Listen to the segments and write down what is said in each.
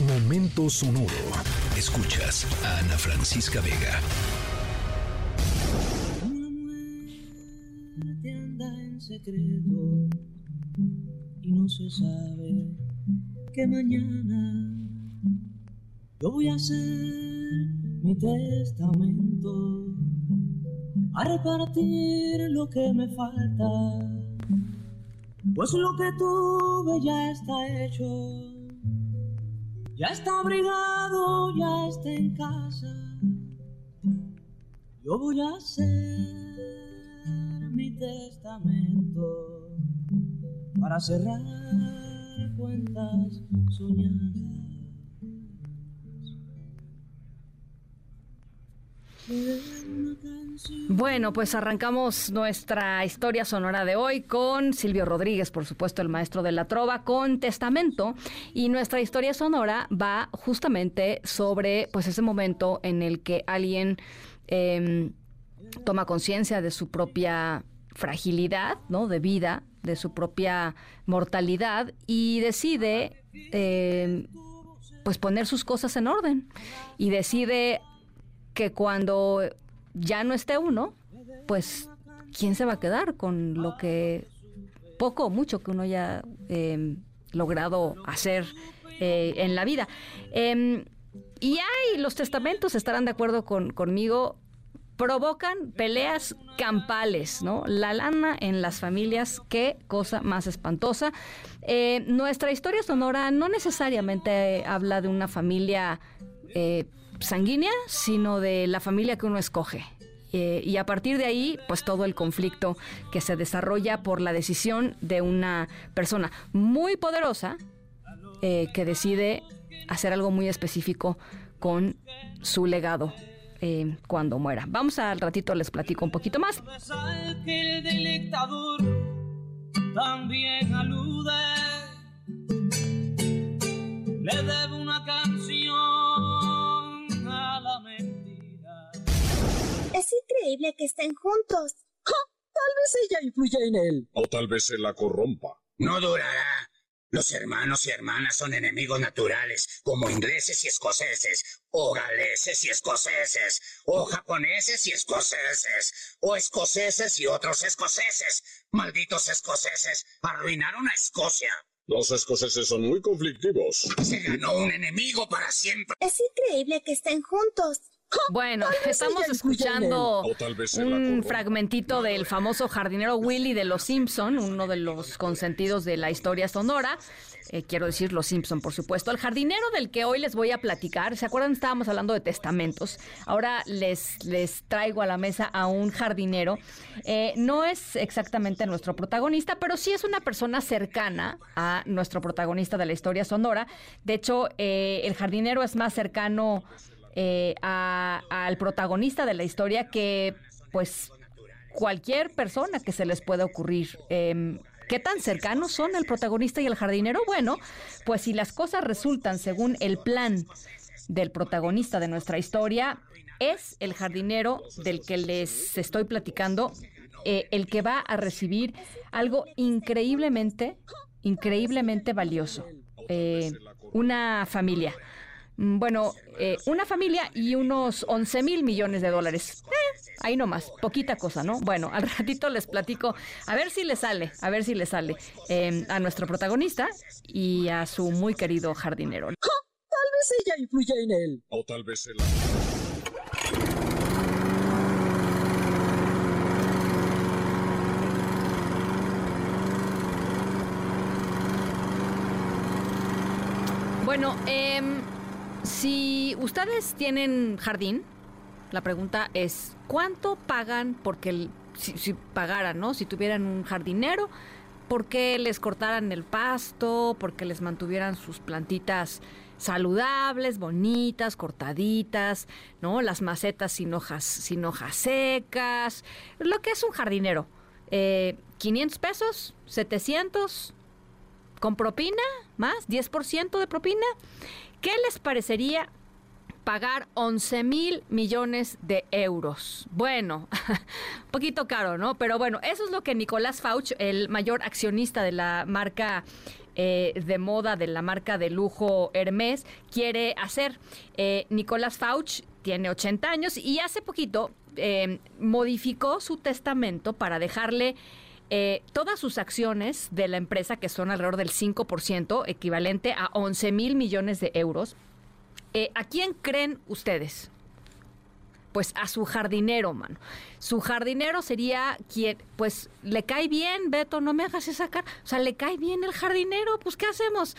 Momento sonoro. Escuchas a Ana Francisca Vega. Una en secreto y no se sabe que mañana yo voy a hacer mi testamento a repartir lo que me falta, pues lo que tuve ya está hecho ya está abrigado, ya está en casa. Yo voy a hacer mi testamento para cerrar cuentas soñadas. Bueno, pues arrancamos nuestra historia sonora de hoy con Silvio Rodríguez, por supuesto, el maestro de la trova, con Testamento. Y nuestra historia sonora va justamente sobre pues ese momento en el que alguien em, toma conciencia de su propia fragilidad, ¿no? De vida, de su propia mortalidad y decide em, pues poner sus cosas en orden y decide que cuando ya no esté uno, pues ¿quién se va a quedar con lo que poco o mucho que uno haya em, logrado hacer eh, en la vida? Em, y hay los testamentos, estarán de acuerdo con, conmigo, provocan peleas campales, ¿no? La lana en las familias, qué cosa más espantosa. Eh, nuestra historia sonora no necesariamente habla de una familia eh, sanguínea, sino de la familia que uno escoge. Eh, y a partir de ahí, pues todo el conflicto que se desarrolla por la decisión de una persona muy poderosa eh, que decide hacer algo muy específico con su legado eh, cuando muera. Vamos al ratito, les platico un poquito más. también alude, le debo increíble que estén juntos. Tal vez ella influya en él. O tal vez se la corrompa. No durará. Los hermanos y hermanas son enemigos naturales, como ingleses y escoceses, o galeses y escoceses, o japoneses y escoceses, o escoceses y otros escoceses. Malditos escoceses, arruinaron a Escocia. Los escoceses son muy conflictivos. Se ganó un enemigo para siempre. Es increíble que estén juntos. Bueno, estamos escuchando un fragmentito del famoso jardinero Willy de Los Simpson, uno de los consentidos de la historia sonora. Eh, quiero decir Los Simpson, por supuesto. El jardinero del que hoy les voy a platicar, ¿se acuerdan? Estábamos hablando de testamentos. Ahora les, les traigo a la mesa a un jardinero. Eh, no es exactamente nuestro protagonista, pero sí es una persona cercana a nuestro protagonista de la historia sonora. De hecho, eh, el jardinero es más cercano eh, al protagonista de la historia que pues cualquier persona que se les pueda ocurrir. Em, ¿Qué tan cercanos son el protagonista y el jardinero? Bueno, pues si las cosas resultan según el plan del protagonista de nuestra historia, es el jardinero del que les estoy platicando, eh, el que va a recibir algo increíblemente, increíblemente valioso. Eh, una familia. Mm, bueno, eh, una familia y unos 11 mil millones de dólares. Eh, ahí nomás, poquita cosa, ¿no? Bueno, al ratito les platico, a ver si le sale, a ver si le sale em, a nuestro protagonista y a su muy querido jardinero. Tal vez ella influya en él. O tal vez él. Bueno, eh, si ustedes tienen jardín, la pregunta es, ¿cuánto pagan porque si, pagaran, ¿no? Si tuvieran un jardinero, ¿por qué les cortaran el pasto? ¿Por qué les mantuvieran sus plantitas saludables, bonitas, cortaditas, ¿no? Las macetas sin hojas, sin hojas secas, lo que es un jardinero. Eh, 500 pesos, 700, con propina, más, 10% de propina. ¿Qué les parecería pagar 11 mil millones de euros. Bueno, un poquito caro, ¿no? Pero bueno, eso es lo que Nicolás Fauch, el mayor accionista de la marca eh, de moda de la marca de lujo Hermes quiere hacer. Eh, Nicolás Fauch tiene 80 años y hace poquito eh, modificó su testamento para dejarle eh, todas sus acciones de la empresa, que son alrededor del 5%, equivalente a 11 mil millones de euros. Eh, ¿A quién creen ustedes? Pues a su jardinero, mano. Su jardinero sería quien, pues, le cae bien, Beto, no me hagas esa cara. O sea, le cae bien el jardinero, pues, ¿qué hacemos?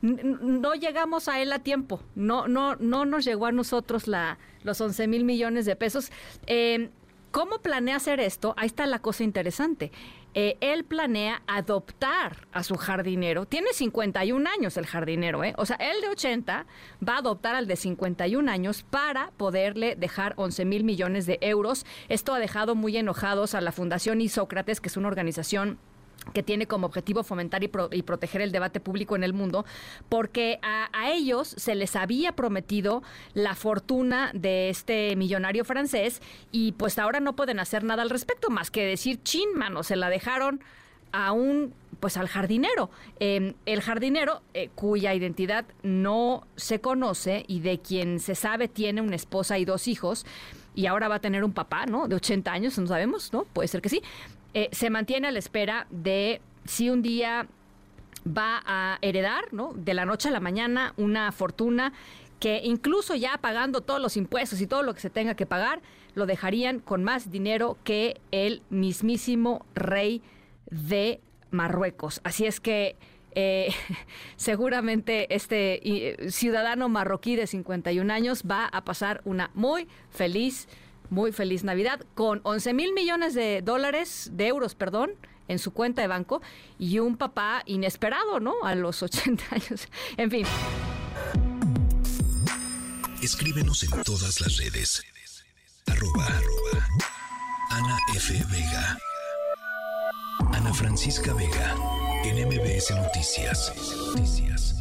No llegamos a él a tiempo. No, no, no nos llegó a nosotros la, los 11 mil millones de pesos. Eh, ¿Cómo planea hacer esto? Ahí está la cosa interesante. Eh, él planea adoptar a su jardinero. Tiene 51 años el jardinero, ¿eh? O sea, él de 80 va a adoptar al de 51 años para poderle dejar 11 mil millones de euros. Esto ha dejado muy enojados a la Fundación Isócrates, que es una organización que tiene como objetivo fomentar y, pro- y proteger el debate público en el mundo, porque a, ellos se les había prometido la fortuna de este millonario francés y pues ahora no pueden hacer nada al respecto más que decir, chin, mano, se la dejaron a un pues al jardinero. Eh, el jardinero, eh, cuya identidad no se conoce y de quien se sabe tiene una esposa y dos hijos, y ahora va a tener un papá, ¿no? De 80 años, no sabemos, ¿no? Puede ser que sí. Eh, se mantiene a la espera de si un día va a heredar, ¿no? De la noche a la mañana una fortuna que incluso ya pagando todos los impuestos y todo lo que se tenga que pagar, lo dejarían con más dinero que el mismísimo rey de Marruecos. Así es que eh, seguramente este eh, ciudadano marroquí de 51 años va a pasar una muy feliz, muy feliz Navidad con 11 mil millones de dólares, de euros, perdón, en su cuenta de banco y un papá inesperado, ¿no? A los 80 años. En fin. Escríbenos en todas las redes. Arroba, arroba. Ana F. Vega. Ana Francisca Vega. En MBS Noticias. Noticias.